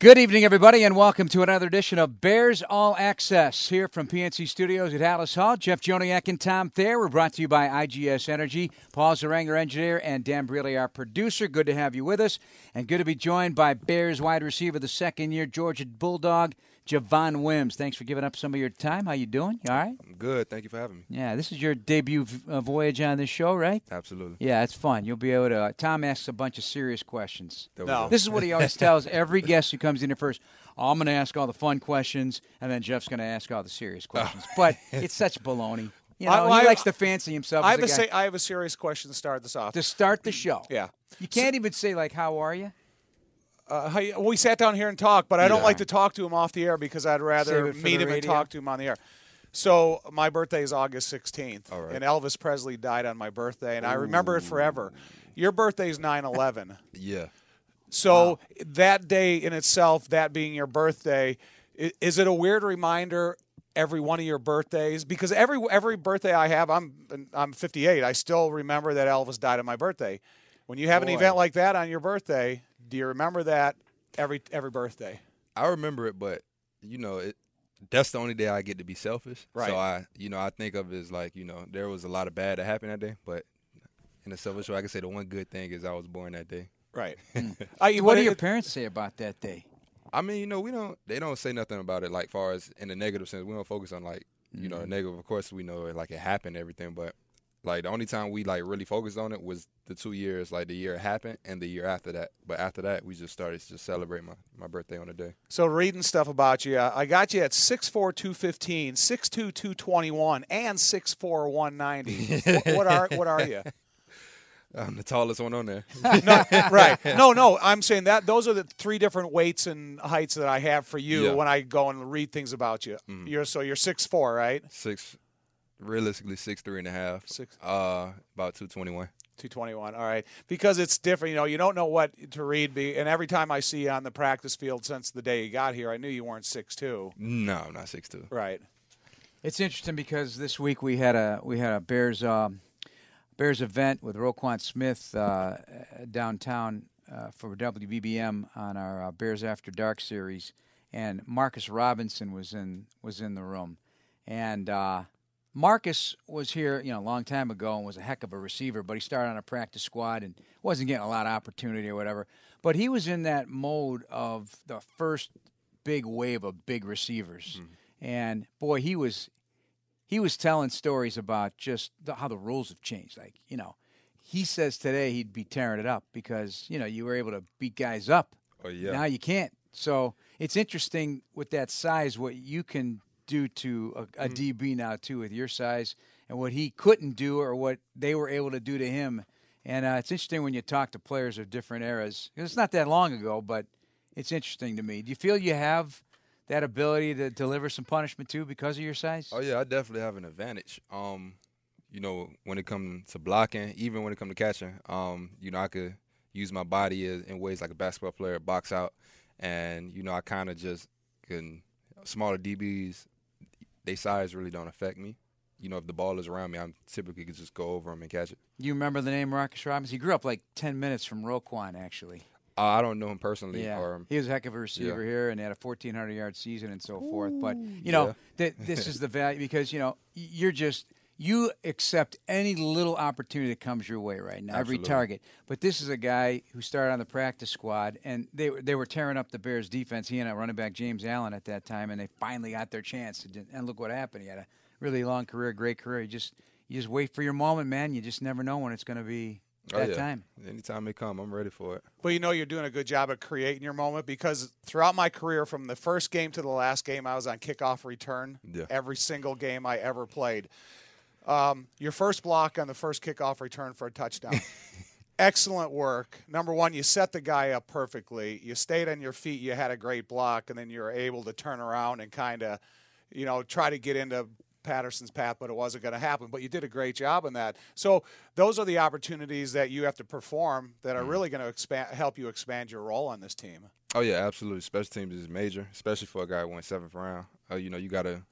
Good evening, everybody, and welcome to another edition of Bears All Access here from PNC Studios at Halas Hall. Jeff Joniak and Tom Thayer. We're brought to you by IGS Energy. Paul Zaranger, engineer, and Dan Brealey, our producer. Good to have you with us, and good to be joined by Bears wide receiver, the second-year Georgia Bulldog, Javon Wims. Thanks for giving up some of your time. How you doing? You all right? I'm good. Thank you for having me. Yeah, this is your debut uh, voyage on this show, right? Absolutely. Yeah, it's fun. You'll be able to. Uh, Tom asks a bunch of serious questions. No. This is what he always tells every guest who comes in here first. Oh, I'm going to ask all the fun questions, and then Jeff's going to ask all the serious questions. But it's such baloney. You know, I- well, he I- likes to fancy himself I have, a a guy. say, I have a serious question to start this off. to start the show. yeah. You can't even say, like, how are you? Uh, we sat down here and talked, but I don't Yeah. like to talk to him off the air because I'd rather meet him and talk to him on the air. So my birthday is August 16th, All right. and Elvis Presley died on my birthday, and I remember it forever. Your birthday is 9/11. Yeah. So that day in itself, that being your birthday, is it a weird reminder every one of your birthdays? Because every every birthday I have, I'm I'm 58. I still remember that Elvis died on my birthday. When you have an event like that on your birthday, do you remember that every every birthday? I remember it, but you know, it that's the only day I get to be selfish. Right. So I, you know, I think of it as like, you know, there was a lot of bad that happened that day, but in a selfish way, I can say the one good thing is I was born that day. Right. I, What but do your parents say about that day? I mean, you know, we don't they don't say nothing about it like far as in the negative sense. We don't focus on like, you know, the Mm-hmm. negative. Of course, we know it, like it happened everything, but like the only time we like really focused on it was the two years, like the year it happened and the year after that. But after that, we just started to just celebrate my, my birthday on the day. So reading stuff about you, I got you at 6'4", 215, 6'2", 221, and 6'4", 190. what, what are what are you? I'm the tallest one on there. no, right. No, no. I'm saying that those are the three different weights and heights that I have for you Yeah. when I go and read things about you. Mm-hmm. You're so you're six four, right? six, realistically six three and a half. Six. Uh, about two twenty one. Two twenty one. All right. Because it's different. You know, you don't know what to read. Be and every time I see you on the practice field since the day you got here, I knew you weren't six two. No, I'm not six two. Right. It's interesting because this week we had a we had a Bears um, Bears event with Roquan Smith uh, downtown uh, for WBBM on our uh, Bears After Dark series, and Marcus Robinson was in was in the room, and uh, Marcus was here you know a long time ago and was a heck of a receiver, but he started on a practice squad and wasn't getting a lot of opportunity or whatever. But he was in that mode of the first big wave of big receivers, hmm. and boy, he was he was telling stories about just the, how the rules have changed. Like, you know, he says today he'd be tearing it up because, you know, you were able to beat guys up. Oh yeah. Now you can't. So it's interesting with that size what you can do to a, a DB now, too, with your size and what he couldn't do or what they were able to do to him. And uh, it's interesting when you talk to players of different eras. It's not that long ago, but it's interesting to me. Do you feel you have that ability to deliver some punishment, too, because of your size? Oh yeah, I definitely have an advantage. Um, you know, when it comes to blocking, even when it comes to catching, um, you know, I could use my body in ways like a basketball player, box out, and you know, I kind of just can. Smaller DBs, they size really don't affect me. You know, if the ball is around me, I'm typically could just go over them and catch it. You remember the name Marcus Robinson? He grew up like 10 minutes from Roquan, actually. Uh, I don't know him personally, Yeah. or he was a heck of a receiver here and had a 1,400 yard season and so forth. But, you know, th- this is the value because, you know, you're just, you accept any little opportunity that comes your way right now, every target. But this is a guy who started on the practice squad and they, were- they were tearing up the Bears defense. He and our running back James Allen at that time, and they finally got their chance. And- And look what happened. He had a really long career, great career. You just, you just wait for your moment, man. You just never know when it's going to be Oh, that yeah. time. Anytime they come, I'm ready for it. But you know you're doing a good job at creating your moment because throughout my career, from the first game to the last game, I was on kickoff return. Yeah. Every single game I ever played. Um, your first block on the first kickoff return for a touchdown. Excellent work. Number one, you set the guy up perfectly. You stayed on your feet. You had a great block, and then you were able to turn around and kind of, you know, try to get into Patterson's path, but it wasn't going to happen. But you did a great job in that. So those are the opportunities that you have to perform that are really going to expand, help you expand your role on this team. Oh yeah, absolutely. Special teams is major, especially for a guy who went seventh round. Uh, you know, you got to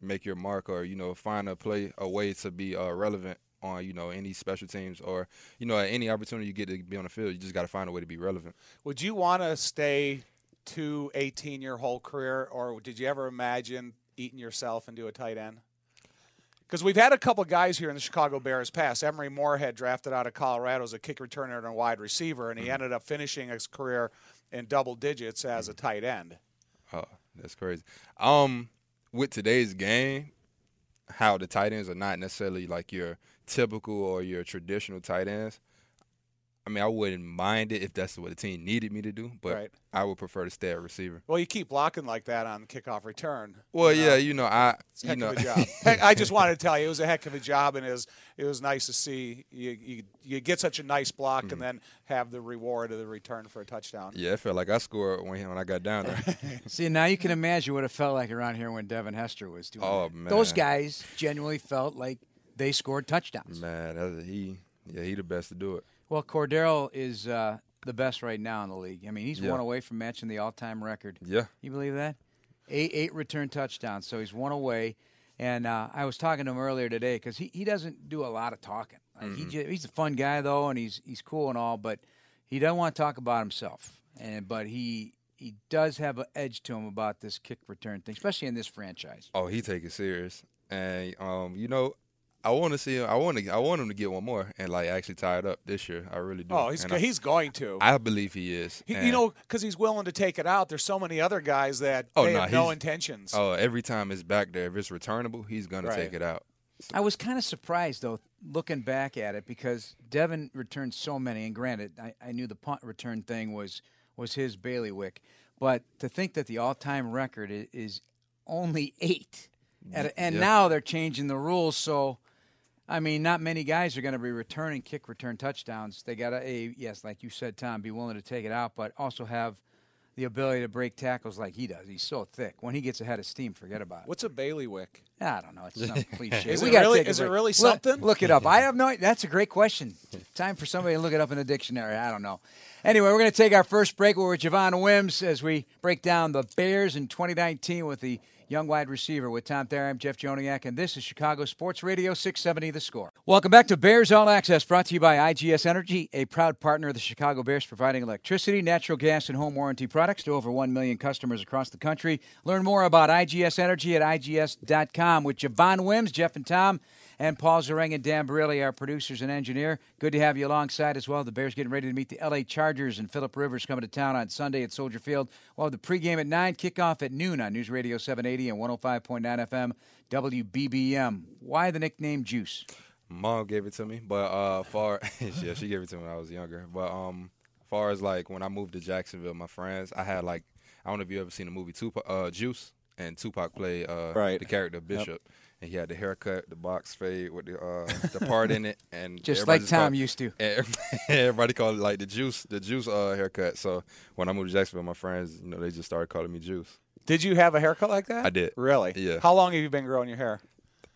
make your mark, or you know, find a play, a way to be uh, relevant on you know any special teams, or you know, any opportunity you get to be on the field, you just got to find a way to be relevant. Would you want to stay to 18 year whole career, or did you ever imagine eating yourself into a tight end? Because we've had a couple guys here in the Chicago Bears past. Emery Moorehead drafted out of Colorado as a kick returner and a wide receiver, and he mm-hmm. ended up finishing his career in double digits as a tight end. Oh, that's crazy. Um, with today's game, how the tight ends are not necessarily like your typical or your traditional tight ends. I mean, I wouldn't mind it if that's what the team needed me to do, but right. I would prefer to stay at receiver. Well, you keep blocking like that on kickoff return. Well, you know? yeah, you know, I it's you know, job. I just wanted to tell you it was a heck of a job, and it was it was nice to see you you, you get such a nice block mm-hmm. and then have the reward of the return for a touchdown. Yeah, it felt like I scored when when I got down there. see, now you can imagine what it felt like around here when Devin Hester was doing. Oh that. man, those guys genuinely felt like they scored touchdowns. Man, he yeah he the best to do it. Well, Cordarrelle is uh, the best right now in the league. I mean, he's yeah. one away from matching the all-time record. Yeah. You believe that? Eight eight return touchdowns, so he's one away. And uh, I was talking to him earlier today because he, he doesn't do a lot of talking. Like mm-hmm. he he's a fun guy though, and he's he's cool and all, but he doesn't want to talk about himself. And but he he does have an edge to him about this kick return thing, especially in this franchise. Oh, he take it serious, and um, you know, I want to see him. I want to. I want him to get one more and like actually tie it up this year. I really do. Oh, he's I, he's going to. I believe he is. He, you know, because he's willing to take it out. There's so many other guys that oh, they have no intentions. Oh, every time it's back there, if it's returnable, he's gonna take it out. So. I was kind of surprised though, looking back at it, because Devin returned so many. And granted, I, I knew the punt return thing was was his bailiwick, but to think that the all-time record is, is only eight, and, and yeah. now they're changing the rules so I mean, not many guys are going to be returning kick return touchdowns. They got to, a yes, like you said, Tom, be willing to take it out, but also have the ability to break tackles like he does. He's so thick. When he gets ahead of steam, forget about it. What's a bailiwick? I don't know. It's some cliche. is, it really, is it really, something? Look, look, it up. I have no. That's a great question. Time for somebody to look it up in a dictionary. I don't know. Anyway, we're going to take our first break. We're with Javon Wims as we break down the Bears in 2019 with the young wide receiver with Tom Thayer. I'm Jeff Joniak, and this is Chicago Sports Radio 670 The Score. Welcome back to Bears All Access, brought to you by IGS Energy, a proud partner of the Chicago Bears, providing electricity, natural gas, and home warranty products to over 1 million customers across the country. Learn more about IGS Energy at IGS.com with Javon Wims, Jeff and Tom and Paul Zareng and Dan Barilli, our producers and engineer. Good to have you alongside as well. The Bears getting ready to meet the LA Chargers and Philip Rivers coming to town on Sunday at Soldier Field. We'll have the pregame at 9, kickoff at noon on News Radio 780 and 105.9 FM WBBM. Why the nickname Juice? Mom gave it to me, but uh, far yeah, she gave it to me when I was younger. But um, far as like when I moved to Jacksonville, my friends, I had like I don't know if you ever seen the movie Tupac, uh, Juice, and Tupac played uh, right. the character Bishop. Yep and he had the haircut, the box fade with the uh, the part in it, and just like Tom used to. everybody called it like the juice, the juice uh, haircut. So when I moved to Jacksonville, my friends, you know, they just started calling me Juice. Did you have a haircut like that? I did. Really? Yeah. How long have you been growing your hair?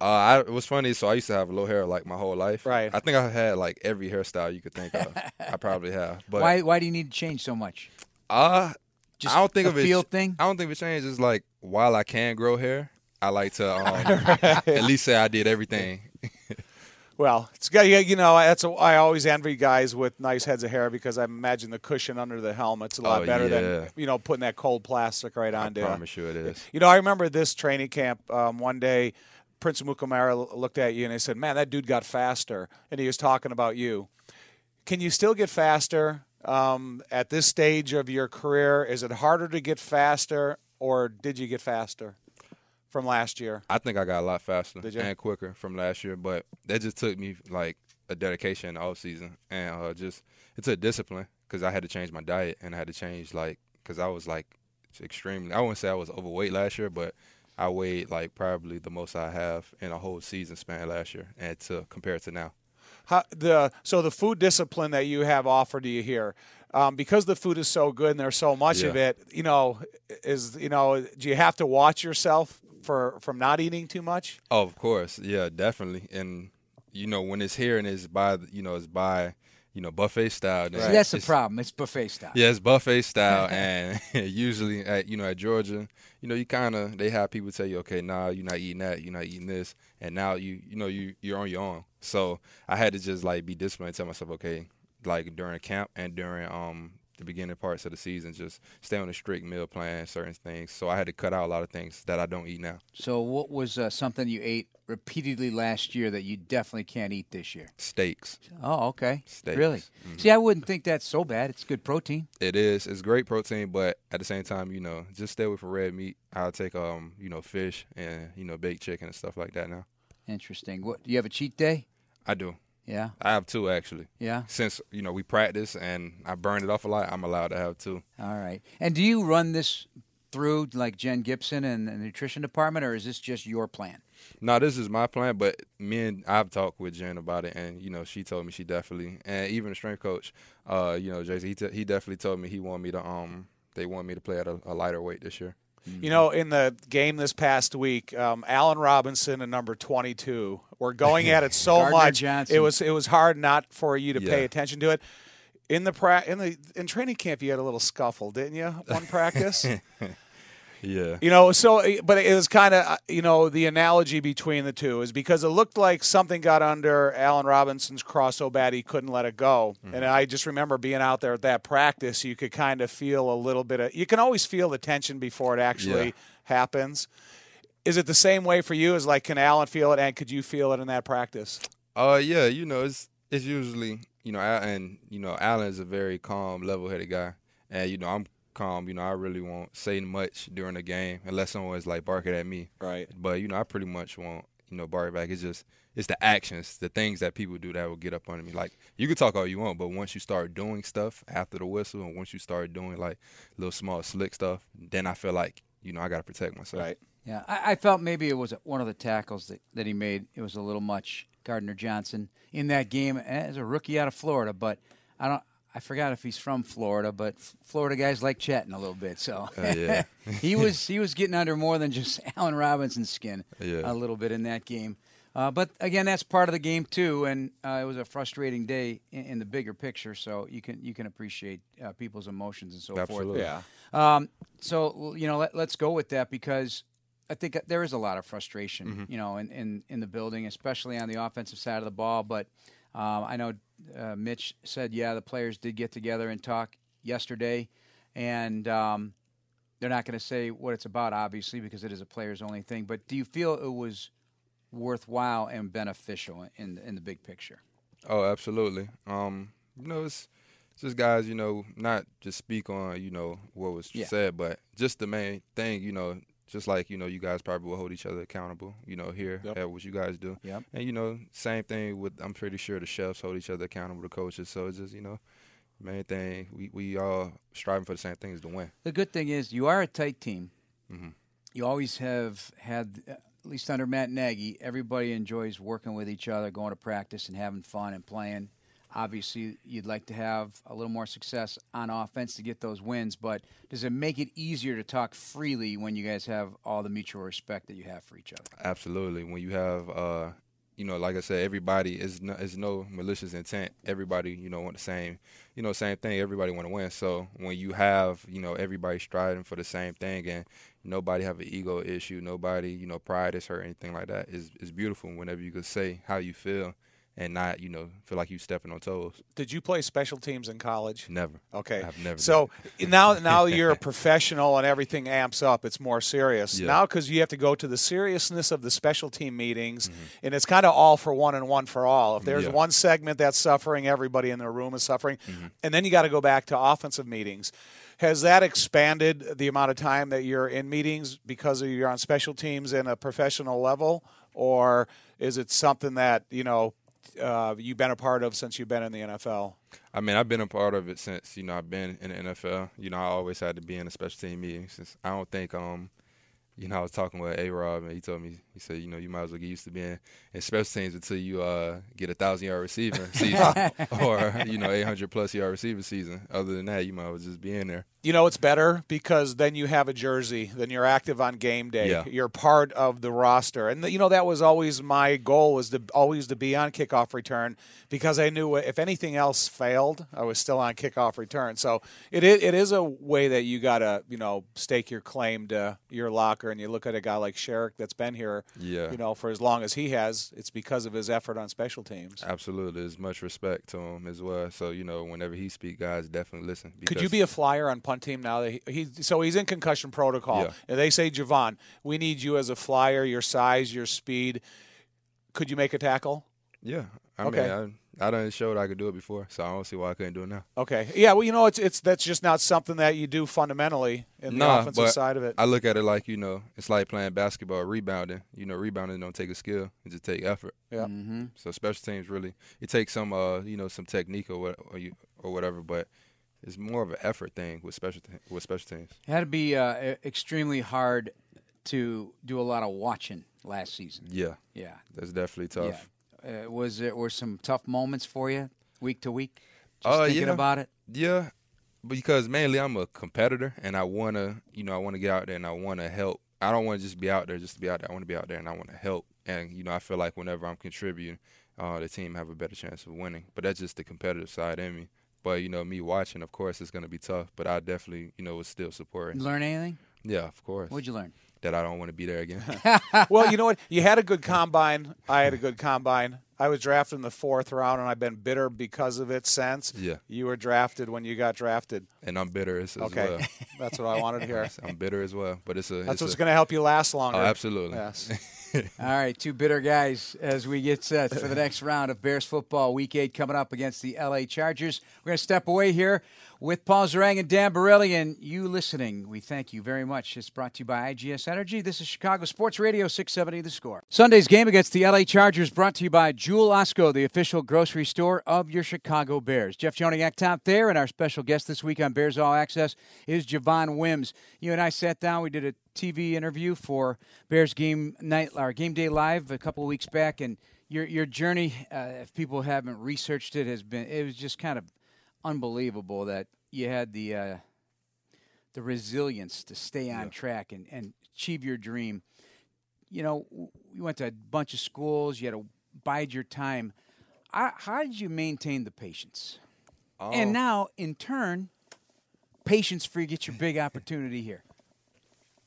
Uh, I, it was funny. So I used to have low hair like my whole life. Right. I think I had like every hairstyle you could think of. I probably have. But why? Why do you need to change so much? Uh, Just I don't think a of it. Field thing. I don't think of it changes. Like while I can grow hair, I like to um, at least say I did everything. well, it's got you know that's a, I always envy guys with nice heads of hair because I imagine the cushion under the helmet's a lot oh, better yeah. than you know putting that cold plastic right onto. I promise you it is. You know, I remember this training camp um, one day. Prince Amukamara looked at you and he said, "Man, that dude got faster," and he was talking about you. Can you still get faster um, at this stage of your career? Is it harder to get faster, or did you get faster? From last year? I think I got a lot faster and quicker from last year, but that just took me like a dedication off season and uh, just it took discipline because I had to change my diet and I had to change like because I was like extremely. I wouldn't say I was overweight last year, but I weighed like probably the most I have in a whole season span last year, and to compare it to now. How, the so the food discipline that you have offered to you here, um, because the food is so good and there's so much yeah. of it. You know, is you know, do you have to watch yourself for from not eating too much? Oh, of course, yeah, definitely. And you know, when it's here and it's by you know it's by you know buffet style. Right. that's the problem. It's buffet style. Yeah, it's buffet style, and usually at you know at Georgia, you know you kind of they have people tell you, okay, nah, you're not eating that, you're not eating this, and now you you know you you're on your own. So I had to just like be disciplined, and tell myself, okay, like during camp and during um the beginning parts of the season, just stay on a strict meal plan, certain things. So I had to cut out a lot of things that I don't eat now. So, what was uh, something you ate repeatedly last year that you definitely can't eat this year? Steaks. Oh, okay. Steaks. Really? Mhm. See, I wouldn't think that's so bad. It's good protein. It is. It's great protein, but at the same time, you know, just stay with a red meat. I'll take um, you know, fish and you know, baked chicken and stuff like that. Now Interesting. What do you have a cheat day? I do. Yeah. I have two actually. Yeah. Since you know we practice and I burned it off a lot, I'm allowed to have two. All right. And do you run this through like Jen Gibson and the nutrition department, or is this just your plan? No, this is my plan, but me and I've talked with Jen about it, and you know she told me she definitely, and even the strength coach, uh, you know Jason, he t- he definitely told me he wanted me to um they want me to play at a, a lighter weight this year. You know, in the game this past week, um, Allen Robinson and number 22 were going at it so much. Johnson. It was it was hard not for you to pay attention to it. In the pra- in the in training camp, you had a little scuffle, didn't you? One practice. Yeah. You know, so but it was kind of you know the analogy between the two is because it looked like something got under Allen Robinson's cross so bad he couldn't let it go. And I just remember being out there at that practice, you could kind of feel a little bit of you can always feel the tension before it actually Yeah. happens. Is it the same way for you? Is like can Allen feel it and could you feel it in that practice? Uh, yeah, you know, it's it's usually you know, and you know, Allen is a very calm, level-headed guy, and you know, I'm calm. You know, I really won't say much during the game unless someone's like barking at me. Right. But you know, I pretty much won't you know bark back. It's just it's the actions, the things that people do that will get up on me. Like you can talk all you want, but once you start doing stuff after the whistle, and once you start doing like little small slick stuff, then I feel like you know I got to protect myself. Right. Yeah, I, I felt maybe it was one of the tackles that, that he made. It was a little much, Gardner Johnson, in that game as a rookie out of Florida. But I don't. I forgot if he's from Florida, but Florida guys like chatting a little bit. So Uh, yeah. he was he was getting under more than just Allen Robinson's skin Yeah. a little bit in that game. Uh, but again, that's part of the game too, and uh, it was a frustrating day in, in the bigger picture. So you can you can appreciate uh, people's emotions and so forth. Absolutely. Yeah. Um, so you know, let, let's go with that because I think there is a lot of frustration, you know, in, in, in the building, especially on the offensive side of the ball. But um, I know uh, Mitch said, yeah, the players did get together and talk yesterday, and um, they're not going to say what it's about, obviously, because it is a players only thing. But do you feel it was worthwhile and beneficial in in the big picture? Oh, absolutely. Um, you know, it's, it's just guys, you know, not just speak on, you know, what was Yeah. said, but just the main thing, you know, just like, you know, you guys probably will hold each other accountable, you know, here Yep. at what you guys do. Yep. And, you know, same thing with, I'm pretty sure the chefs hold each other accountable, the coaches. So it's just, you know, main thing, we, we all striving for the same thing is to win. The good thing is you are a tight team. Mhm. You always have had, at least under Matt Nagy, everybody enjoys working with each other, going to practice and having fun and playing. Obviously, you'd like to have a little more success on offense to get those wins, but does it make it easier to talk freely when you guys have all the mutual respect that you have for each other? Absolutely. When you have, uh, you know, like I said, everybody is no, is no malicious intent. Everybody, you know, want the same, you know, same thing. Everybody want to win. So when you have, you know, everybody striving for the same thing, and nobody have an ego issue, nobody, you know, pride is hurt, anything like that, is is beautiful. Whenever you could say how you feel, and not, you know, feel like you stepping on toes. Did you play special teams in college? Never. Okay. I've never. So now, now you're a professional and everything amps up. It's more serious Yeah. now because you have to go to the seriousness of the special team meetings, Mm-hmm. and it's kind of all for one and one for all. If there's Yeah. one segment that's suffering, everybody in the room is suffering, Mm-hmm. and then you got to go back to offensive meetings. Has that expanded the amount of time that you're in meetings because you're on special teams in a professional level, or is it something that you know uh, you've been a part of since you've been in the NFL? I mean, I've been a part of it since you know I've been in the NFL. You know, I always had to be in a special team meeting. Since I don't think, um, you know, I was talking with A. Rob and he told me, he said, you know, you might as well get used to being in special teams until you uh, get a thousand yard receiving season or you know, eight hundred plus yard receiver season. Other than that, you might as well just be in there. You know, it's better because then you have a jersey, then you're active on game day. Yeah. You're part of the roster. And you know that was always my goal was to always to be on kickoff return because I knew if anything else failed, I was still on kickoff return. So it is, it is a way that you got to, you know, stake your claim to your locker and you look at a guy like Sherrick that's been here, Yeah. you know, for as long as he has, it's because of his effort on special teams. Absolutely, there's much respect to him as well. So you know, whenever he speak, guys definitely listen. Could you be a flyer on punt team now? That he, he so he's in concussion protocol. Yeah. And they say, Javon, we need you as a flyer. Your size, your speed. Could you make a tackle? Yeah, I Okay. mean, I, I done showed I could do it before, so I don't see why I couldn't do it now. Okay. Yeah. Well, you know, it's it's that's just not something that you do fundamentally in the offensive side of it. I look at it like you know, it's like playing basketball, rebounding. You know, rebounding don't take a skill; it just take effort. yeah. Mm-hmm. So special teams really, it takes some, uh, you know, some technique or what, or, you, or whatever, but it's more of an effort thing with special te- with special teams. It had to be uh, extremely hard to do a lot of watching last season. Yeah, Yeah. that's definitely tough. Yeah. Uh, was there were some tough moments for you week to week? Just Uh, thinking yeah. about it. Yeah, because mainly I'm a competitor and I wanna, you know, I wanna get out there and I wanna help. I don't want to just be out there just to be out there. I want to be out there and I want to help. And you know, I feel like whenever I'm contributing, uh, the team have a better chance of winning. But that's just the competitive side in me. But you know, me watching, of course, it's gonna be tough. But I definitely, you know, was still supporting. Learn anything? Yeah, of course. What'd you learn? that I don't want to be there again. well, you know what? You had a good combine. I had a good combine. I was drafted in the fourth round, and I've been bitter because of it since. Yeah. You were drafted when you got drafted. and I'm bitter as, as Okay. well. That's what I wanted to hear. I'm bitter as well. But it's a. That's it's what's a, going to help you last longer. Oh, absolutely. Yes. All right, two bitter guys as we get set for the next round of Bears football, Week Eight coming up against the LA Chargers. We're going to step away here with Paul Zarang and Dan Borelli, and you listening. We thank you very much. It's brought to you by IGS Energy. This is Chicago Sports Radio 670 The Score. Sunday's game against the LA Chargers brought to you by Jewel Osco, the official grocery store of your Chicago Bears. Jeff Joniak top there, and our special guest this week on Bears All Access is Javon Wims. You and I sat down. We did a TV interview for Bears game night our game day live a couple weeks back, and your your journey, uh, if people haven't researched it, has been it was just kind of unbelievable that you had the uh, the resilience to stay on Yeah. track and, and achieve your dream. You know, you went to a bunch of schools. You had to bide your time. I, how did you maintain the patience? And Um, now, in turn, patience for you get your big opportunity here.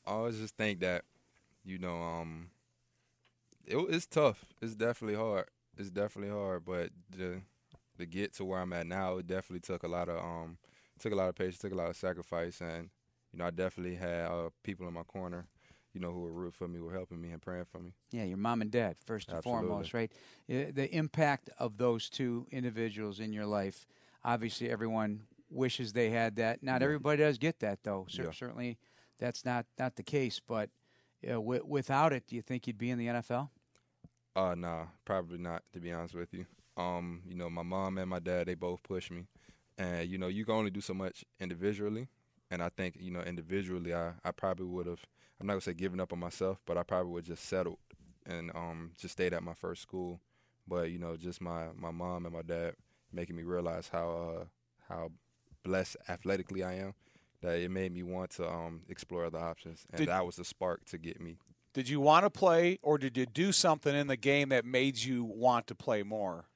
I always just think that, you know, um, it, it's tough. It's definitely hard. It's definitely hard, but the to get to where I'm at now, it definitely took a lot of um, took a lot of patience, took a lot of sacrifice, and you know, I definitely had uh, people in my corner, you know, who were rooting for me, were helping me and praying for me. Yeah, your mom and dad, first and Absolutely. foremost, right? The impact of those two individuals in your life. Obviously, everyone wishes they had that. Not everybody does get that, though. Cer- Yeah. Certainly, that's not not the case. But uh, wi- without it, do you think you'd be in the NFL? Uh, nah, probably not. To be honest with you, um, you know, my mom and my dad, they both push me, and you know, you can only do so much individually, and I think you know, individually, I, I probably would have. I'm not gonna say given up on myself, but I probably would just settled and um just stayed at my first school. But you know, just my my mom and my dad making me realize how uh how blessed athletically I am. That it made me want to um explore other options, and Did- that was the spark to get me Did you want to play, or did you do something in the game that made you want to play more?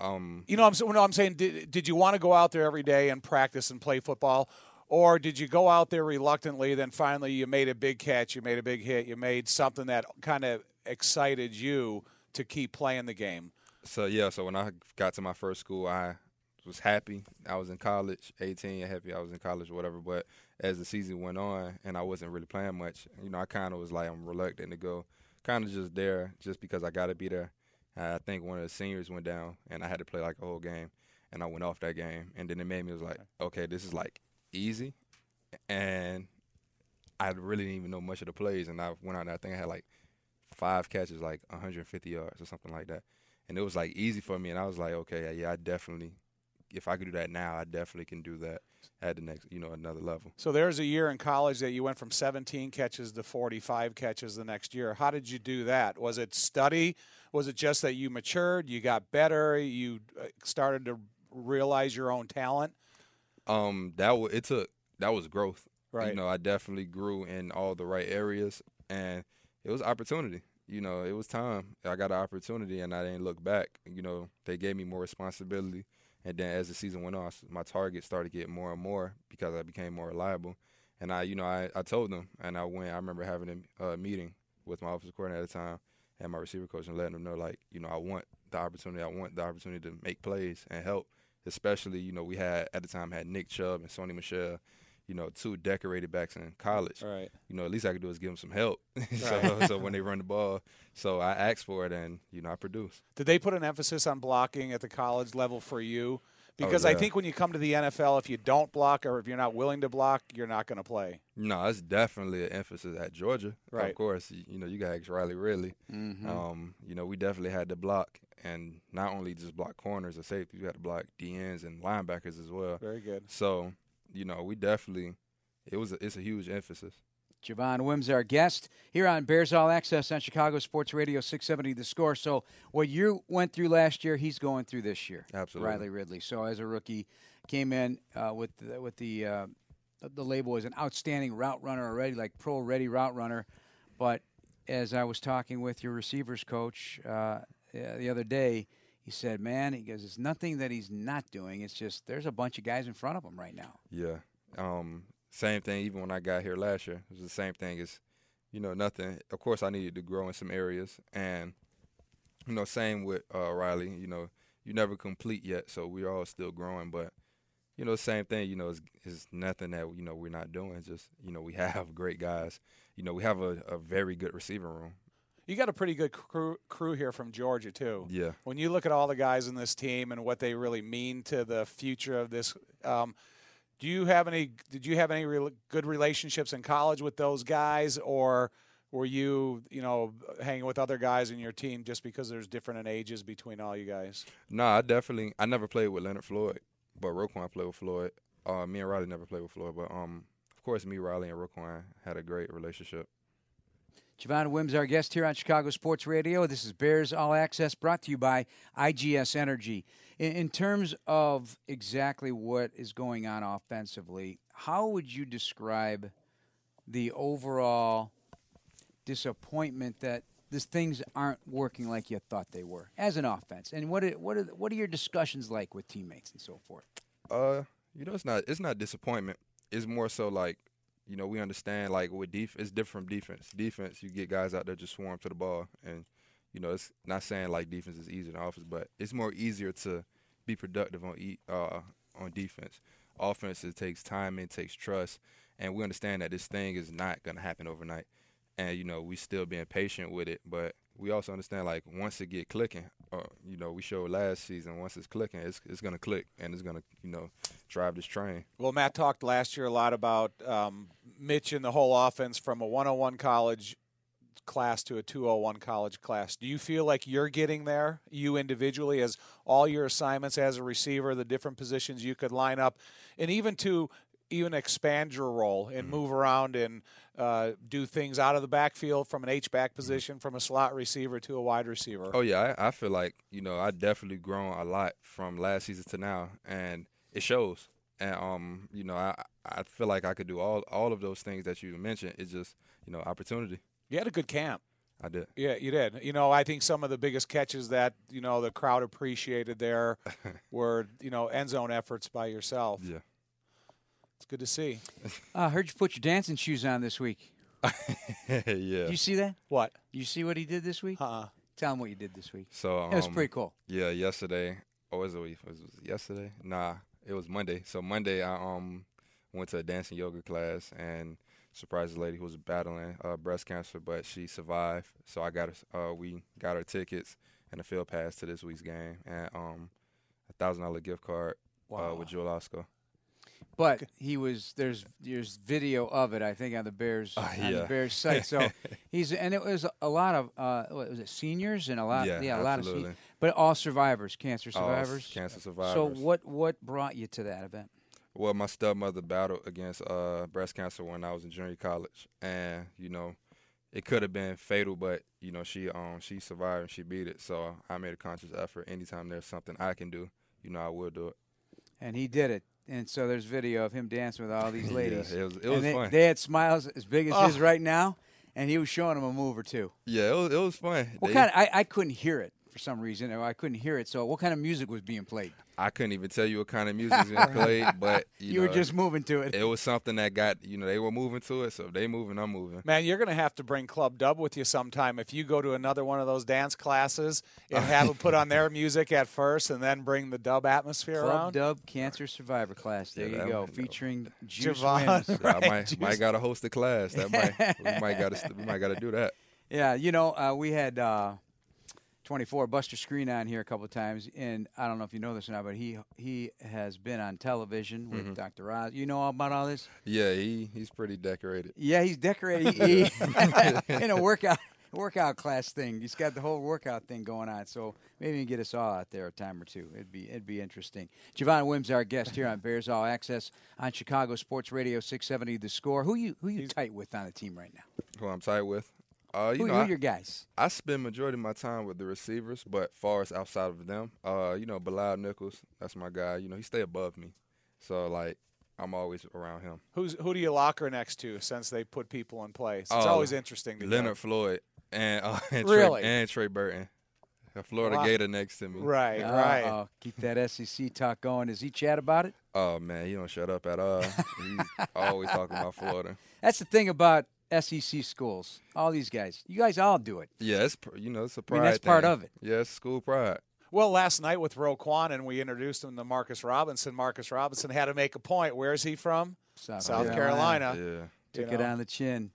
Um You know, I'm saying. No, I'm saying, did, did you want to go out there every day and practice and play football, or did you go out there reluctantly? Then finally, you made a big catch, you made a big hit, you made something that kind of excited you to keep playing the game. So yeah, so when I got to my first school, I was happy. I was in college, 18, happy I was in college or whatever. But as the season went on and I wasn't really playing much, you know, I kind of was like I'm reluctant to go, kind of just there just because I got to be there. I think one of the seniors went down and I had to play like a whole game, and I went off that game, and then it made me was like, okay, this is like easy, and I really didn't even know much of the plays, and I went out and I think I had like five catches, like 150 yards or something like that and it was like easy for me and i was like okay yeah i definitely if i could do that now i definitely can do that at the next you know another level So there's a year in college that you went from 17 catches to 45 catches the next year. How did you do that? Was it study? Was it just that you matured, you got better, you uh, started to realize your own talent? um that w- it took that was growth. Right. You know, I definitely grew in all the right areas, and it was opportunity. You know, it was time. I got an opportunity, and I didn't look back. You know, they gave me more responsibility, and then as the season went on, my target started getting more and more because I became more reliable. And I, you know, I, I told them, and I went. I remember having a uh, meeting with my offensive coordinator at the time and my receiver coach, and letting them know, like, you know, I want the opportunity. I want the opportunity to make plays and help. Especially, you know, we had at the time had Nick Chubb and Sony Michel, you know, two decorated backs in college. Right. You know, at least I could do is give them some help. so, Right. so when they run the ball, so I asked for it, and you know, I produce. Did they put an emphasis on blocking at the college level for you? Because I Oh, yeah. think when you come to the NFL, if you don't block or if you're not willing to block, you're not going to play. No, it's definitely an emphasis at Georgia. Right. Of course, you, you know, you got X Riley Ridley. Mm-hmm. Um, you know, we definitely had to block, and not only just block corners or safeties, we had to block DNs and linebackers as well. Very good. So, you know, we definitely it was a, it's a huge emphasis. Javon Wims, our guest here on Bears All Access on Chicago Sports Radio 670 The Score. So, what you went through last year, he's going through this year. Absolutely. Riley Ridley. So, as a rookie, came in uh, with the, with the uh, the label as an outstanding route runner already, like pro ready route runner. But as I was talking with your receivers coach uh, the other day, he said, "Man, he goes, it's nothing that he's not doing. It's just there's a bunch of guys in front of him right now." Yeah. Um, same thing. Even when I got here last year, it was the same thing. As you know, nothing. Of course, I needed to grow in some areas, and you know, same with uh, Riley. You know, you never complete yet, so we're all still growing. But you know, same thing. You know, it's, is nothing that you know we're not doing. It's just you know, we have great guys. You know, we have a, a very good receiving room. You got a pretty good crew, crew here from Georgia too. Yeah. When you look at all the guys in this team and what they really mean to the future of this, um, do you have any? Did you have any real good relationships in college with those guys, or were you, you know, hanging with other guys in your team just because there's different in ages between all you guys? No, I definitely. I never played with Leonard Floyd, but Roquan played with Floyd. Uh, me and Riley never played with Floyd, but um, of course, me, Riley, and Roquan had a great relationship. Javon Wims, our guest here on Chicago Sports Radio. This is Bears All Access brought to you by IGS Energy. In, in terms of exactly what is going on offensively, how would you describe the overall disappointment that these things aren't working like you thought they were as an offense? And what are, what are, what are your discussions like with teammates and so forth? Uh, you know, it's not it's not disappointment. It's more so like, you know, we understand like with def it's different from defense. Defense, you get guys out there just swarm to the ball, and you know, it's not saying like defense is easier than offense, but it's more easier to be productive on e- uh on defense. Offense it takes time, it takes trust, and we understand that this thing is not gonna happen overnight. And you know, we still being patient with it, but we also understand like once it get clicking, uh, you know, we showed last season once it's clicking, it's it's gonna click and it's gonna you know drive this train. Well, Matt talked last year a lot about um, Mitch and the whole offense from a 101 college class to a 201 college class. Do you feel like you're getting there, you individually, as all your assignments as a receiver, the different positions you could line up, and even to even expand your role and move around and uh, do things out of the backfield from an H back position, from a slot receiver to a wide receiver? Oh yeah, I, I feel like you know I definitely grown a lot from last season to now, and it shows. And um, you know, I I feel like I could do all all of those things that you mentioned. It's just you know opportunity. You had a good camp. I did. Yeah, you did. You know, I think some of the biggest catches that you know the crowd appreciated there were you know end zone efforts by yourself. Yeah. It's good to see. I uh, heard you put your dancing shoes on this week. yeah. Did you see that? What? You see what he did this week? Uh-uh. Tell him what you did this week. So um, It was pretty cool. Yeah, yesterday. Oh, was it, was it yesterday? Nah, it was Monday. So Monday, I um went to a dancing yoga class and surprised a lady who was battling uh, breast cancer, but she survived. So I got her, uh, we got her tickets and a field pass to this week's game and um a thousand dollar gift card uh, with Jewel Osco. But he was there's there's video of it I think on the Bears Uh, on the. Bears site. So he's and it was a lot of uh what was it seniors and a lot Yeah, a lot of seniors, but all survivors, cancer All survivors. cancer So what what brought you to that event? Well, my stepmother battled against uh, breast cancer when I was in junior college, and you know, it could have been fatal, but you know, she um she survived and she beat it. So I made a conscious effort. Anytime there's something I can do, you know, I will do it. And he did it. And so there's video of him dancing with all these ladies. it was- it was they, fun. They had smiles as big as Oh. his ah. right now, and he was showing them a move or two. Yeah, it was, it was fun. What They- kind? Of, I I couldn't hear it for some reason, or I couldn't hear it. So what kind of music was being played? I couldn't even tell you what kind of music was being played, but you, You, know, were just moving to it. it was something that got you know they were moving to it, so if they moving, I'm moving. Man, you're going to have to bring Club Dub with you sometime if you go to another one of those dance classes and have them put on their music at first and then bring the dub atmosphere Club around. Dub Cancer Survivor Class. There Yeah, you go, one, you featuring Juice Javon. Wims. So I might just- might got to host a class. That might we might got to we might got to do that. Yeah, you know, uh, we had uh, 24 Buster Skrine on here a couple of times, and I don't know if you know this or not, but he he has been on television with mm-hmm. Dr. Oz. You know about all this? Yeah, he he's pretty decorated. Yeah, he's decorated he, in a workout workout class thing. He's got the whole workout thing going on. So maybe he can get us all out there a time or two. It'd be it'd be interesting. Javon Wims, our guest here on Bears All Access on Chicago Sports Radio 670 The Score. Who you who you tight with on the team right now? Who I'm tight with. Uh, you Who, know, who I, are your guys? I spend majority of my time with the receivers, but far as outside of them, uh, you know, Bilal Nichols, that's my guy. You know, he stay above me, so like I'm always around him. Who's who do you locker next to since they put people in place? It's Oh, always interesting to Leonard get. Floyd and uh, and Really? Trey, and Trey Burton, a Florida Wow. Gator next to me. Right, Uh, right. uh, keep that SEC talk going. Does he chat about it? Oh man, he don't shut up at all. He's always talking about Florida. That's the thing about SEC schools. All these guys, you guys all do it. Yeah, you know it's a pride. mean, that's part of it. Yeah, school pride. Well, last night with Roquan and we introduced him to Marcus Robinson. Marcus Robinson had to make a point. Where's he from? South, South Carolina. Carolina. Yeah. Took you it on the chin.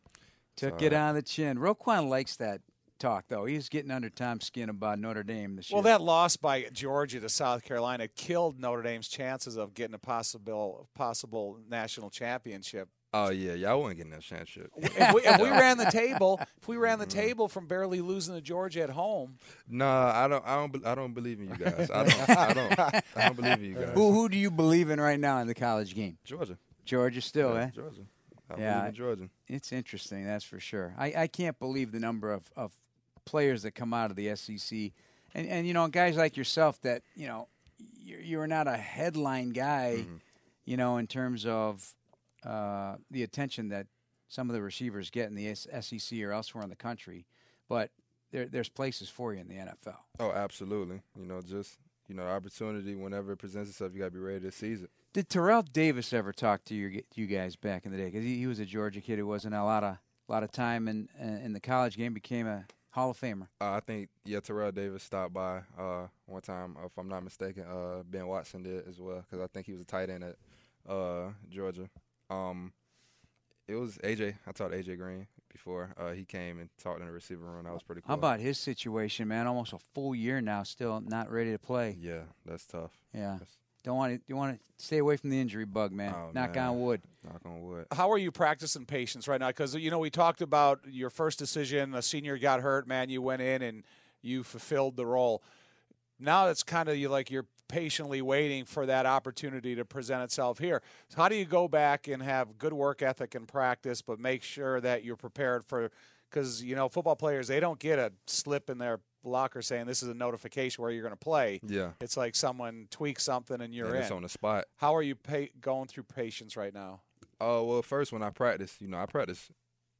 Took So- it on the chin. Roquan likes that talk, though. He's getting under Tom's skin about Notre Dame this Well, year. Well, that loss by Georgia to South Carolina killed Notre Dame's chances of getting a possible possible national championship. Oh yeah, y'all wasn't getting that championship. If we, if we ran the table, if we ran the table from barely losing to Georgia at home, Nah, I don't. I don't. I don't believe in you guys. I don't. I don't. I don't believe in you guys. who who do you believe in right now in the college game? Georgia. Georgia still, Yeah, eh? Georgia. I Yeah, in Georgia. It's interesting, that's for sure. I, I can't believe the number of, of players that come out of the SEC, and and you know guys like yourself that you know you're, you're not a headline guy, Mm-hmm. you know, in terms of uh, the attention that some of the receivers get in the SEC or elsewhere in the country, but there, there's places for you in the NFL. Oh, absolutely. You know, just you know, opportunity whenever it presents itself, you gotta be ready to seize it. Did Terrell Davis ever talk to your, you guys back in the day? Because he, he was a Georgia kid who wasn't a lot of a lot of time in in the college game, became a Hall of Famer. Uh, I think yeah, Terrell Davis stopped by uh, one time, if I'm not mistaken. Uh, ben Watson did as well because I think he was a tight end at uh, Georgia. Um, it was AJ. I taught AJ Green before uh, he came and talked in the receiver room. That was pretty cool. How about his situation, man? Almost a full year now, still not ready to play. Yeah, that's tough. Yeah, That's- don't want to. You want to stay away from the injury bug, man. Oh, Knock man. on wood. Knock on wood. how are you practicing patience right now? Because you know we talked about your first decision. A senior got hurt, man. You went in and you fulfilled the role. Now it's kind of you like you're patiently waiting for that opportunity to present itself here. So how do you go back and have good work ethic and practice, but make sure that you're prepared for? Because you know football players they don't get a slip in their locker saying this is a notification where you're going to play. Yeah, It's like someone tweaks something and you're and in. it's on the spot. How are you pa- going through patience right now? Oh well, first when I practice, you know, I practice,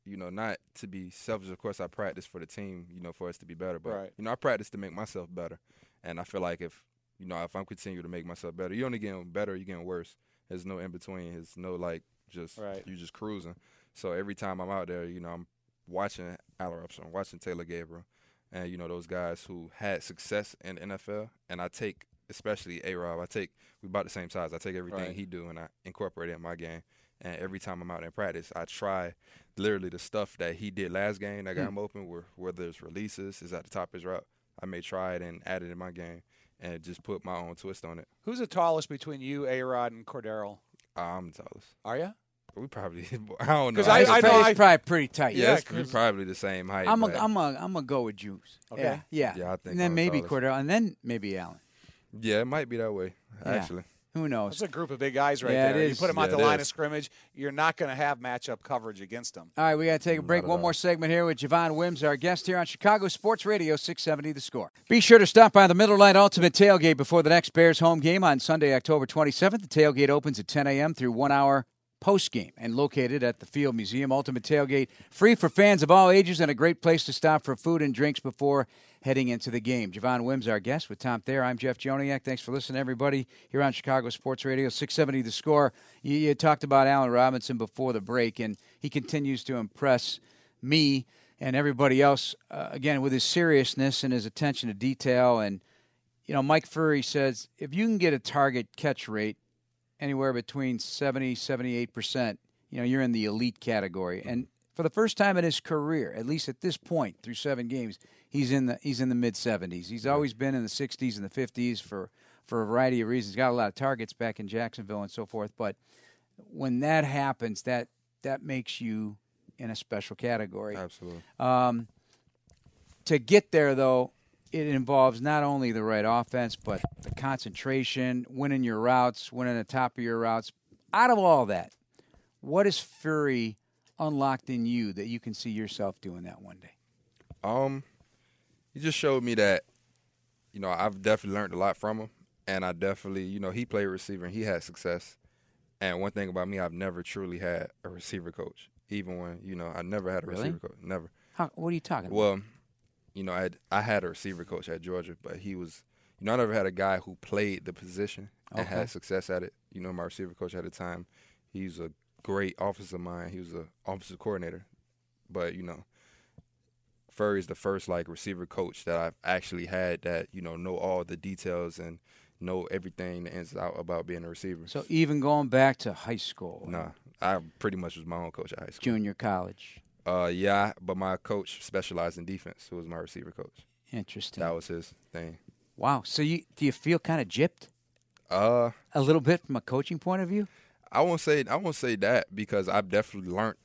you know, not to be selfish. Of course, I practice for the team, you know, for us to be better. But Right. you know, I practice to make myself better, and I feel like if you know, if I'm continue to make myself better, you're only getting better, you're getting worse. There's no in between. There's no like just Right. you just cruising. So every time I'm out there, you know, I'm watching Allen Robinson, I'm watching Taylor Gabriel, and you know those guys who had success in the NFL, and I take especially A Rob. I take we about the same size. I take everything Right. he do and I incorporate it in my game. And every time I'm out in practice, I try literally the stuff that he did last game that got hmm. him open, where whether it's releases, is at the top of his route. I may try it and add it in my game and just put my own twist on it. Who's the tallest between you, A Rob, and Cordarrelle? I'm the tallest. Are you? We probably I don't know. 'Cause I- It's, I know it's I- probably pretty tight. yeah, Yeah, it's- we 'cause- probably the same height. I'm a, I'm a, I'm gonna go with Juice. Okay. Yeah, yeah. Yeah, I think And then I'm maybe tallest. Cordarrelle, and then maybe Allen. yeah, it might be that way actually. Who knows? That's a group of big guys right Yeah, it there. You put them on the line is. of scrimmage, you're not going to have matchup coverage against them. All right, we got to take a break. One all. more segment here with Javon Wims, our guest here on Chicago Sports Radio 670 The Score. Be sure to stop by the Miller Lite Ultimate Tailgate before the next Bears home game on Sunday, October 27th. The tailgate opens at 10 a.m. through one hour post game and located at the Field Museum. Ultimate Tailgate, free for fans of all ages and a great place to stop for food and drinks before heading into the game. Javon Wims, our guest, with Tom Thayer. I'm Jeff Joniak. Thanks for listening, everybody, here on Chicago Sports Radio 670 The Score. You, you talked about Allen Robinson before the break, and he continues to impress me and everybody else, uh, again, with his seriousness and his attention to detail. And, you know, Mike Furrey says if you can get a target catch rate anywhere between 70, 78%, you know, you're in the elite category. And for the first time in his career, at least at this point through seven games, he's in the he's in the mid 70s. He's always been in the 60s and the 50s for for a variety of reasons. Got a lot of targets back in Jacksonville and so forth, but when that happens, that that makes you in a special category. Absolutely. Um, to get there, though, it involves not only the right offense, but the concentration, winning your routes, winning the top of your routes. Out of all that, what is Furrey unlocked in you that you can see yourself doing that one day? Um, he just showed me that, you know, I've definitely learned a lot from him, and I definitely, you know, he played receiver and he had success. And one thing about me, I've never truly had a receiver coach, even when you know I never had a Really? receiver coach, never. How, what are you talking about? Well, you know, I had, I had a receiver coach at Georgia, but he was, you know, I never had a guy who played the position and Okay. had success at it. You know, my receiver coach at the time, he's a great offensive mine. He was a offensive coordinator, but you know, Furrey's the first like receiver coach that I've actually had that you know know all the details and know everything the ins out about being a receiver. So even going back to high school, nah, I pretty much was my own coach at high school. junior college, Uh, yeah, but my coach specialized in defense. Who was my receiver coach? interesting. That was his thing. wow. So you do you feel kind of gypped Uh, a little bit from a coaching point of view? I won't say I won't say that because I've definitely learned.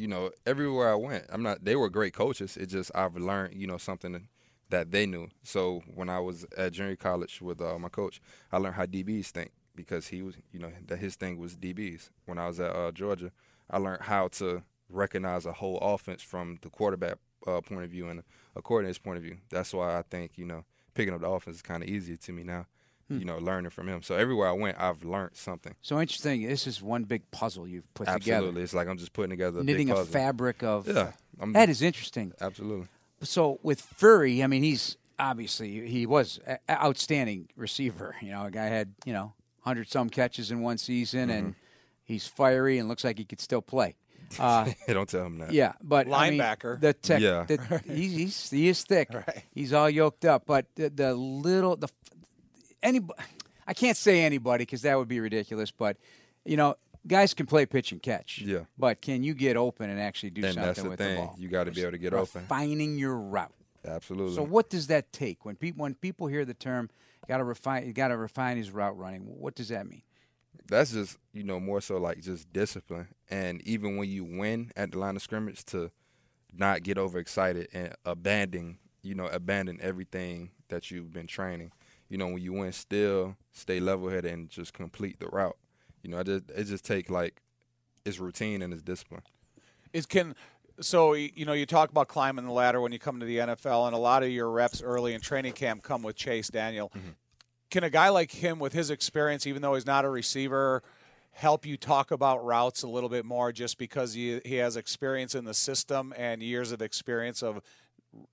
You know, everywhere I went, I'm not. They were great coaches. It just I've learned, you know, something that they knew. So when I was at junior college with uh, my coach, I learned how DBs think because he was, you know, that his thing was DBs. When I was at uh, Georgia, I learned how to recognize a whole offense from the quarterback uh, point of view and a coordinator's point of view. That's why I think you know picking up the offense is kind of easier to me now. You know, learning from him. So everywhere I went, I've learned something. So interesting. This is one big puzzle you've put Absolutely, together, Absolutely. it's like I'm just putting together a knitting big a fabric of. Yeah, I'm, That is interesting. absolutely. So with Furrey, I mean, he's obviously he was an outstanding receiver. You know, a guy had you know hundred some catches in one season, and Mm-hmm. he's fiery and looks like he could still play. Uh, Don't tell him that. yeah, but I mean, Linebacker. the tech, Yeah. the, he's, he's he is thick. Right. He's all yoked up, but the, the little the any I can't say anybody because that would be ridiculous. But you know, guys can play pitch and catch. Yeah. But can you get open and actually do And something that's the with thing. the ball? You got to be able to get open. Refining your route. Absolutely. So what does that take when people when people hear the term got to refine you got to refine his route running? What does that mean? that's just you know more so like just discipline, and even when you win at the line of scrimmage, to not get overexcited and abandon you know abandon everything that you've been training. You know when you win, still stay level headed and just complete the route. You know, I just it just take like it's routine and it's discipline. Is can so you know you talk about climbing the ladder when you come to the NFL, and a lot of your reps early in training camp come with Chase Daniel. Mm-hmm. Can a guy like him, with his experience, even though he's not a receiver, help you talk about routes a little bit more, just because he he has experience in the system and years of experience of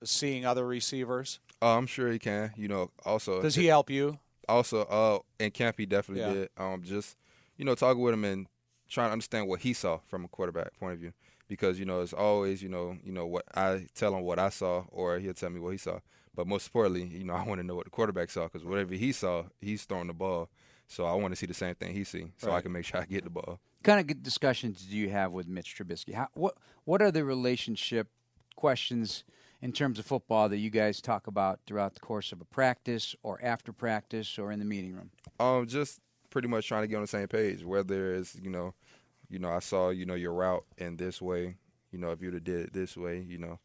seeing other receivers? Uh, I'm sure he can. You know, also Does he help you? also uh and camp he definitely Yeah. did um just you know talking with him and trying to understand what he saw from a quarterback point of view because you know it's always you know you know what I tell him what I saw or he'll tell me what he saw but most importantly you know I want to know what the quarterback saw because whatever he saw he's throwing the ball so I want to see the same thing he see so I can make sure I get the ball What kind of good discussions do you have with Mitch Trubisky? How, what what are the relationship questions in terms of football that you guys talk about throughout the course of a practice or after practice or in the meeting room? Um, just pretty much trying to get on the same page. Whether it's you know, you know, I saw you know your route in this way. You know, if you'd have did it this way, you know,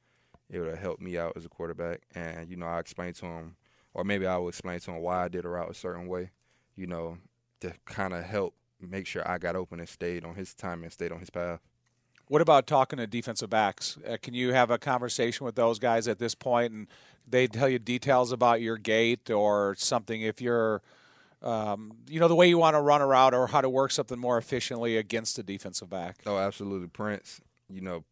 it would have helped me out as a quarterback. And you know, I explained to him, or maybe I would explain to him why I did a route a certain way. You know, to kind of help make sure I got open and stayed on his time and stayed on his path. What about talking to defensive backs? Uh, can you have a conversation with those guys at this point and they tell you details about your gait or something if you're um, you know the way you want to run a route or how to work something more efficiently against a defensive back. Oh, absolutely, Prince. You know,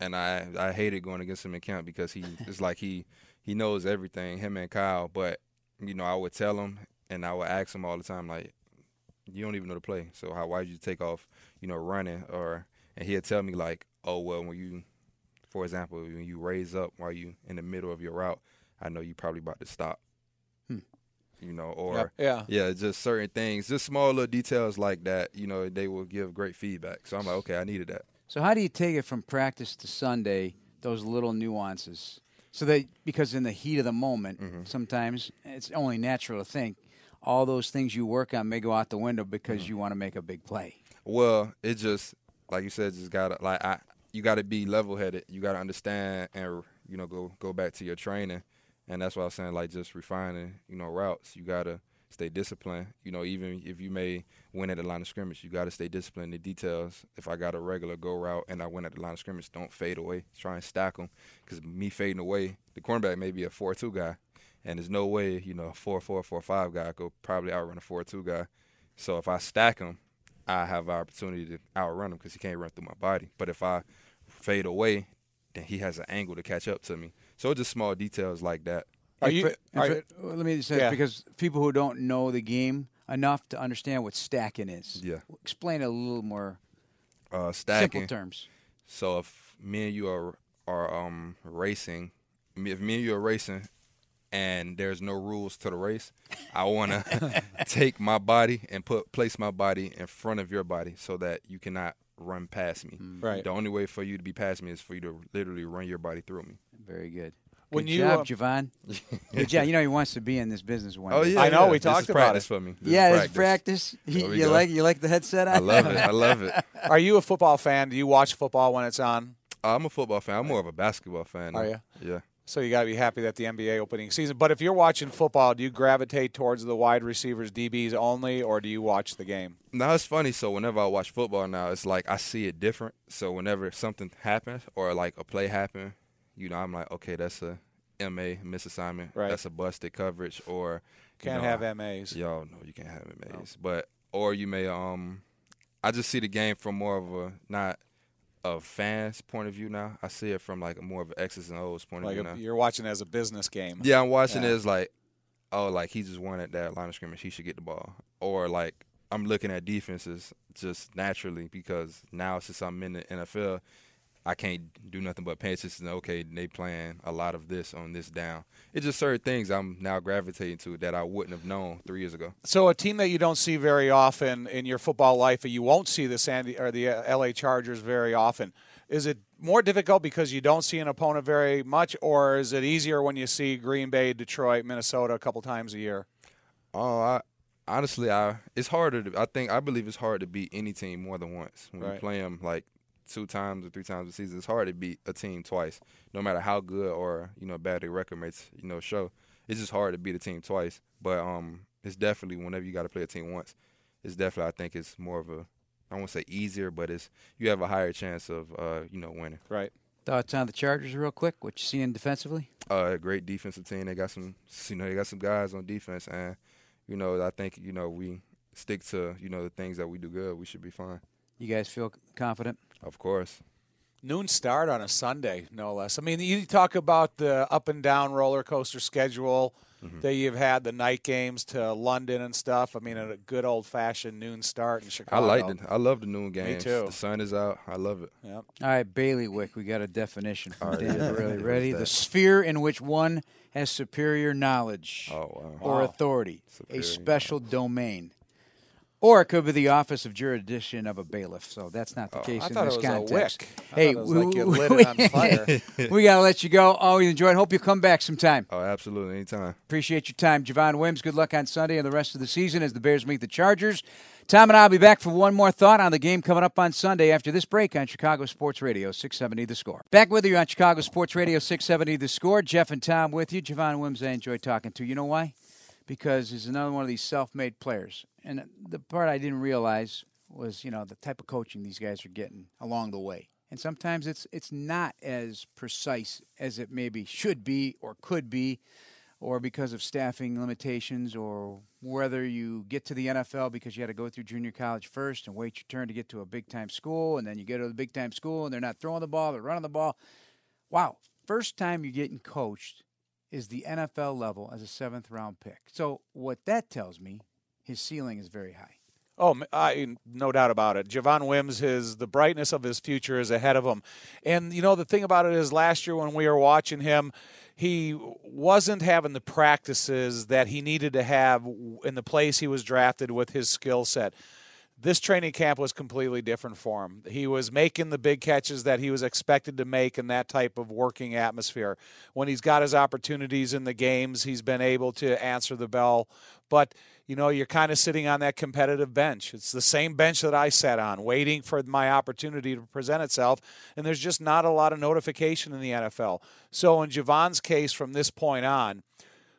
and I I hated going against him in camp because he it's like he he knows everything. Him and Kyle, but you know I would tell him and I would ask him all the time like, you don't even know the play, so how why did you take off? You know, running or and he'll tell me like, oh well, when you, for example, when you raise up while you in the middle of your route, I know you probably about to stop you know, or Yep. Yeah. yeah, just certain things, just small little details like that. You know, they will give great feedback. So I'm like, okay, I needed that. So how do you take it from practice to Sunday? Those little nuances, so that because in the heat of the moment, Mm-hmm. sometimes it's only natural to think all those things you work on may go out the window because Mm-hmm. you want to make a big play. Well, it just like you said, just gotta like I you gotta be level headed. You gotta understand and you know go go back to your training, and that's why I was saying like just refining you know routes. You gotta stay disciplined. You know even if you may win at the line of scrimmage, you gotta stay disciplined in the details. If I got a regular go route and I win at the line of scrimmage, don't fade away. Try and stack them because me fading away, the cornerback may be a four two guy, and there's no way you know a four four four five guy could probably outrun a four two guy. So if I stack him, I have an opportunity to outrun him because he can't run through my body. But if I fade away, then he has an angle to catch up to me. So just small details like that. Are you? are you- well, let me just say Yeah. because people who don't know the game enough to understand what stacking is. Yeah. Explain it a little more Uh, stacking. simple terms. So if me and you are are um racing, if me and you are racing, and there's no rules to the race, I want to take my body and put place my body in front of your body so that you cannot run past me. Right. The only way for you to be past me is for you to literally run your body through me. Very good. When good you, job, uh, Javon. good job. You know he wants to be in this business one Oh day. yeah, I know, yeah. we This talked is about practice it. for me. This is yeah, it's practice. You, There we you go. like you like the headset on? I love it. I love it. Are you a football fan? Do you watch football when it's on? I'm a football fan. I'm more of a basketball fan. Are though. you? Yeah. So you got to be happy that the NBA opening season. But if you're watching football, do you gravitate towards the wide receivers, DBs only, or do you watch the game? Now it's funny. So whenever I watch football now, it's like I see it different. So whenever something happens or like a play happen, you know, I'm like, okay, that's a MA miss assignment. Right. That's a busted coverage or you Can't know, have MAs. Yo, no, you can't have MAs. But or you may um, I just see the game from more of a not a fan's point of view now. I see it from like a more of an X's and O's point Like of view a, now. you're watching it as a business game. Yeah, I'm watching Yeah. it as like, oh, like he just won at that line of scrimmage. He should get the ball. Or like I'm looking at defenses just naturally because now since I'm in the NFL, I can't do nothing but pay attention. Okay, they playing a lot of this on this down. It's just certain things I'm now gravitating to that I wouldn't have known three years ago. So a team that you don't see very often in your football life, or you won't see the Sandy or the uh, LA Chargers very often. Is it more difficult because you don't see an opponent very much, or is it easier when you see Green Bay, Detroit, Minnesota a couple times a year? Oh, I honestly, I it's harder. To, I think I believe it's hard to beat any team more than once. When Right. you play them like two times or three times a season, it's hard to beat a team twice, no matter how good or you know bad their record mates you know show. It's just hard to beat a team twice. But um, it's definitely whenever you got to play a team once, it's definitely I think it's more of a I won't say easier, but it's you have a higher chance of uh you know winning. Right. Thoughts on the Chargers, real quick. What you seeing defensively? uh, a great defensive team. They got some, you know, they got some guys on defense, and you know, I think you know we stick to you know the things that we do good. We should be fine. You guys feel confident? Of course. Noon start on a Sunday, no less. I mean, you talk about the up and down roller coaster schedule Mm-hmm. that you've had, the night games to London and stuff. I mean, a good old fashioned noon start in Chicago. I like it. I love the noon games. Me too. The sun is out. I love it. Yep. All right, bailiwick. We got a definition from All right. David. Really ready? The sphere in which one has superior knowledge Oh wow. or Wow. authority, Superior a special domain. Or it could be the office of jurisdiction of a bailiff. So that's not the Oh, case in this context. a wick. I Hey, was like you we- lit it on fire. we got to let you go. Oh, Always enjoyed. Hope you come back sometime. Oh, absolutely. Anytime. Appreciate your time, Javon Wims. Good luck on Sunday and the rest of the season as the Bears meet the Chargers. Tom and I will be back for one more thought on the game coming up on Sunday after this break on Chicago Sports Radio 670 The Score. Back with you on Chicago Sports Radio 670 The Score. Jeff and Tom with you. Javon Wims, I enjoy talking to. You know why? Because he's another one of these self-made players, and the part I didn't realize was you know the type of coaching these guys are getting along the way. And sometimes it's it's not as precise as it maybe should be or could be, or because of staffing limitations, or whether you get to the NFL because you had to go through junior college first and wait your turn to get to a big time school, and then you go to the big time school and they're not throwing the ball, they're running the ball. Wow, first time you're getting coached is the NFL level as a seventh round pick. So what that tells me, his ceiling is very high. Oh, I, no doubt about it. Javon Wims, his the brightness of his future is ahead of him. And you know the thing about it is, last year when we were watching him, he wasn't having the practices that he needed to have in the place he was drafted with his skill set this training camp was completely different for him. He was making the big catches that he was expected to make in that type of working atmosphere. When he's got his opportunities in the games, he's been able to answer the bell. But, you know, you're kind of sitting on that competitive bench. It's the same bench that I sat on, waiting for my opportunity to present itself. And there's just not a lot of notification in the NFL. So, in Javon's case, from this point on,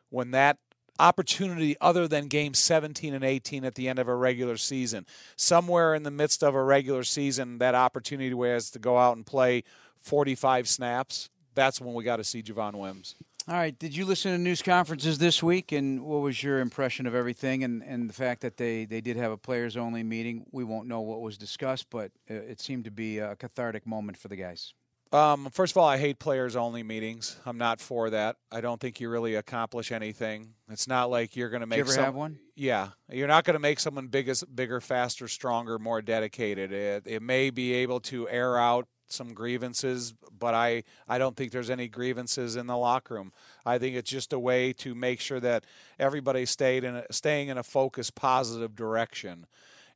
when that opportunity other than game 17 and 18 at the end of a regular season. Somewhere in the midst of a regular season, that opportunity has to go out and play 45 snaps. That's when we got to see Javon Wims. All right. Did you listen to news conferences this week, and what was your impression of everything, and, and the fact that they, they did have a players only meeting? We won't know what was discussed, but uh, it seemed to be a cathartic moment for the guys. Um, first of all, I hate players only meetings. I'm not for that. I don't think you really accomplish anything. It's not like you're going to make. You ever some, have one? Yeah, you're not going to make someone bigger, bigger, faster, stronger, more dedicated. It, it may be able to air out some grievances, but I, I don't think there's any grievances in the locker room. I think it's just a way to make sure that everybody stayed in a, staying in a focused, positive direction.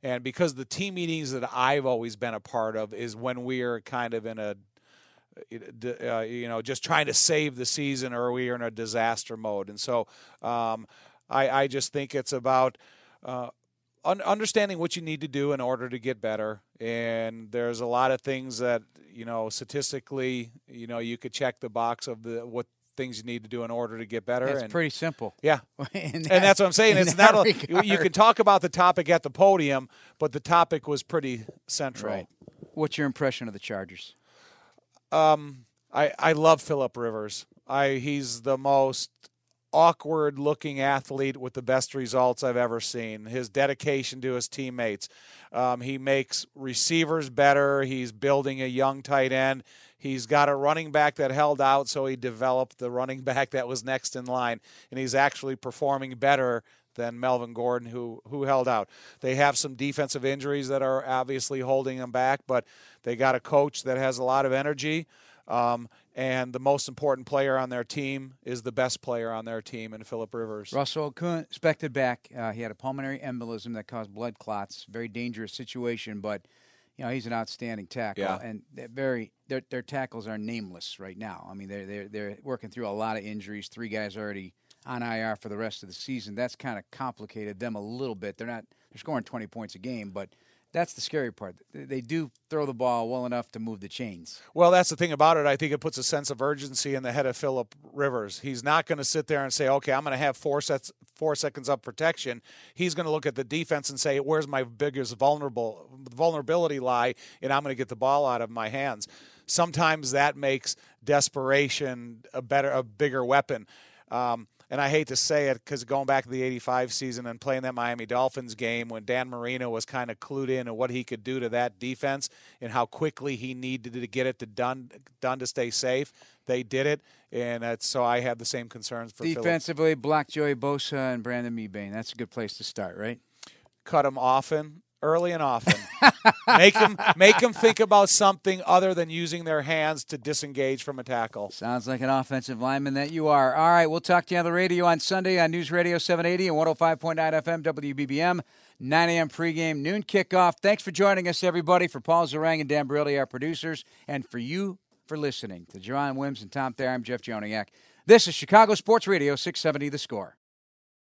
And because the team meetings that I've always been a part of is when we are kind of in a uh, you know, just trying to save the season, or we are in a disaster mode. And so, um, I, I, just think it's about uh, un- understanding what you need to do in order to get better. And there's a lot of things that you know, statistically, you know, you could check the box of the what things you need to do in order to get better. It's pretty simple. Yeah, that, and that's what I'm saying. It's not a, you can talk about the topic at the podium, but the topic was pretty central. Right. What's your impression of the Chargers? Um, I I love Philip Rivers. I he's the most awkward looking athlete with the best results I've ever seen. His dedication to his teammates. Um, he makes receivers better. He's building a young tight end. He's got a running back that held out, so he developed the running back that was next in line, and he's actually performing better than Melvin Gordon, who who held out. They have some defensive injuries that are obviously holding them back, but they got a coach that has a lot of energy. Um, and the most important player on their team is the best player on their team in Philip Rivers. Russell Okung expected back. Uh, he had a pulmonary embolism that caused blood clots. Very dangerous situation, but you know he's an outstanding tackle. Yeah. And very their their tackles are nameless right now. I mean they're they're they're working through a lot of injuries. Three guys already on IR for the rest of the season. That's kind of complicated them a little bit. They're not they're scoring 20 points a game, but that's the scary part. They do throw the ball well enough to move the chains. Well, that's the thing about it. I think it puts a sense of urgency in the head of Philip Rivers. He's not going to sit there and say, "Okay, I'm going to have four sets, four seconds of protection." He's going to look at the defense and say, "Where's my biggest vulnerable vulnerability lie?" And I'm going to get the ball out of my hands. Sometimes that makes desperation a better, a bigger weapon. Um, and I hate to say it because going back to the 85 season and playing that Miami Dolphins game when Dan Marino was kind of clued in on what he could do to that defense and how quickly he needed to get it to done, done to stay safe. They did it, and so I have the same concerns for defensively. Block Joey Bosa and Brandon Mebane. That's a good place to start, right? Cut them often early and often. make them make them think about something other than using their hands to disengage from a tackle. Sounds like an offensive lineman that you are. All right, we'll talk to you on the radio on Sunday on News Radio 780 and 105.9 FM WBBM. 9 a.m. pregame, noon kickoff. Thanks for joining us, everybody. For Paul Zarang and Dan Brilli, our producers, and for you for listening to John Wims and Tom Thayer. I'm Jeff Joniak. This is Chicago Sports Radio 670 The Score.